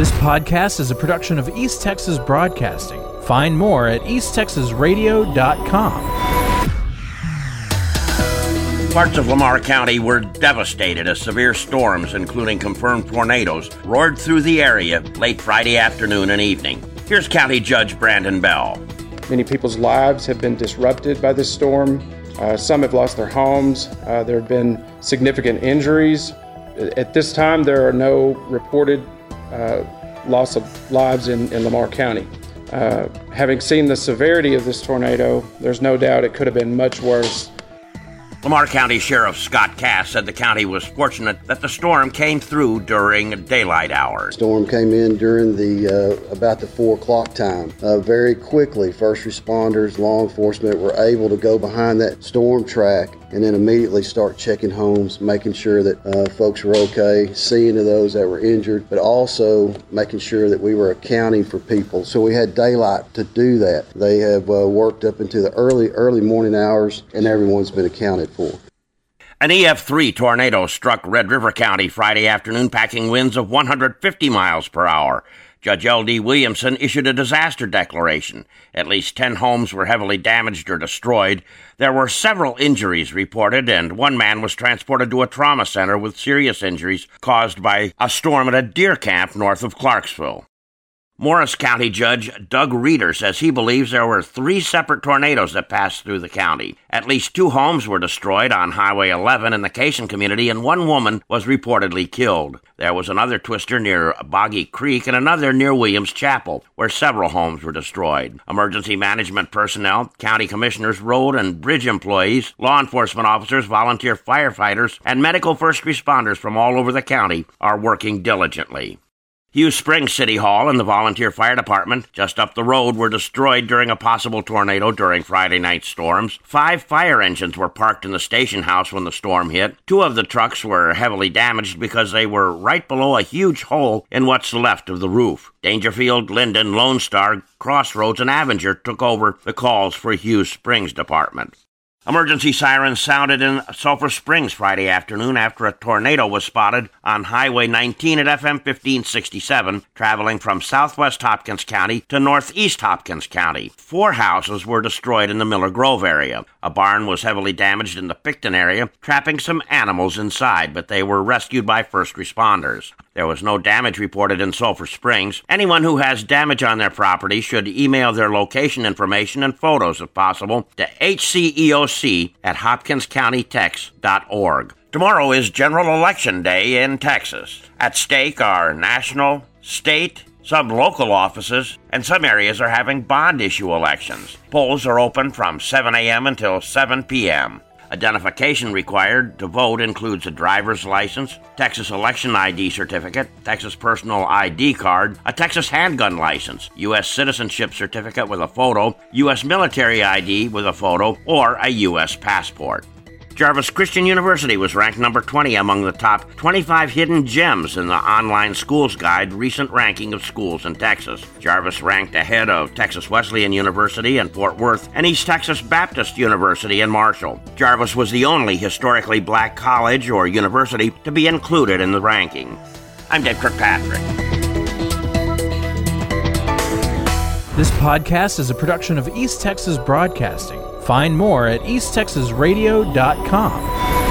This podcast is a production of East Texas Broadcasting. Find more at easttexasradio.com. Parts of Lamar County were devastated as severe storms, including confirmed tornadoes, roared through the area late Friday afternoon and evening. Here's County Judge Brandon Bell. Many people's lives have been disrupted by this storm. Uh, some have lost their homes. Uh, there have been significant injuries. At this time, there are no reported loss of lives in, in Lamar County. Uh, having seen the severity of this tornado, there's no doubt it could have been much worse. Lamar County Sheriff Scott Cass said the county was fortunate that the storm came through during daylight hours. Storm came in during the uh, about the four o'clock time. Uh, very quickly, first responders, law enforcement were able to go behind that storm track and then immediately start checking homes, making sure that uh, folks were okay, seeing to those that were injured, but also making sure that we were accounting for people. So we had daylight to do that. They have uh, worked up into the early early morning hours, and everyone's been accounted for. An EF3 tornado struck Red River County Friday afternoon, packing winds of 150 miles per hour. Judge L.D. Williamson issued a disaster declaration. At least 10 homes were heavily damaged or destroyed. There were several injuries reported, and one man was transported to a trauma center with serious injuries caused by a storm at a deer camp north of Clarksville. Morris County Judge Doug Reeder says he believes there were three separate tornadoes that passed through the county. At least two homes were destroyed on Highway 11 in the Cason community, and one woman was reportedly killed. There was another twister near Boggy Creek and another near Williams Chapel, where several homes were destroyed. Emergency management personnel, county commissioners, road and bridge employees, law enforcement officers, volunteer firefighters, and medical first responders from all over the county are working diligently. Hughes Springs City Hall and the Volunteer Fire Department, just up the road, were destroyed during a possible tornado during Friday night storms. Five fire engines were parked in the station house when the storm hit. Two of the trucks were heavily damaged because they were right below a huge hole in what's left of the roof. Daingerfield, Linden, Lone Star, Crossroads, and Avinger took over the calls for Hughes Springs Department. Emergency sirens sounded in Sulphur Springs Friday afternoon after a tornado was spotted on Highway 19 at FM 1567, traveling from southwest Hopkins County to northeast Hopkins County. Four houses were destroyed in the Miller Grove area. A barn was heavily damaged in the Pickton area, trapping some animals inside, but they were rescued by first responders. There was no damage reported in Sulphur Springs. Anyone who has damage on their property should email their location information and photos, if possible, to hceoc at hopkinscountytex.org. Tomorrow is General Election Day in Texas. At stake are national, state, some local offices, and some areas are having bond issue elections. Polls are open from 7 a.m. until 7 p.m. Identification required to vote includes a driver's license, Texas election ID certificate, Texas personal ID card, a Texas handgun license, U.S. citizenship certificate with a photo, U.S. military ID with a photo, or a U.S. passport. Jarvis Christian University was ranked number 20 among the top 25 hidden gems in the Online Schools Guide recent ranking of schools in Texas. Jarvis ranked ahead of Texas Wesleyan University in Fort Worth and East Texas Baptist University in Marshall. Jarvis was the only historically black college or university to be included in the ranking. I'm Dave Kirkpatrick. This podcast is a production of East Texas Broadcasting. Find more at easttexasradio.com.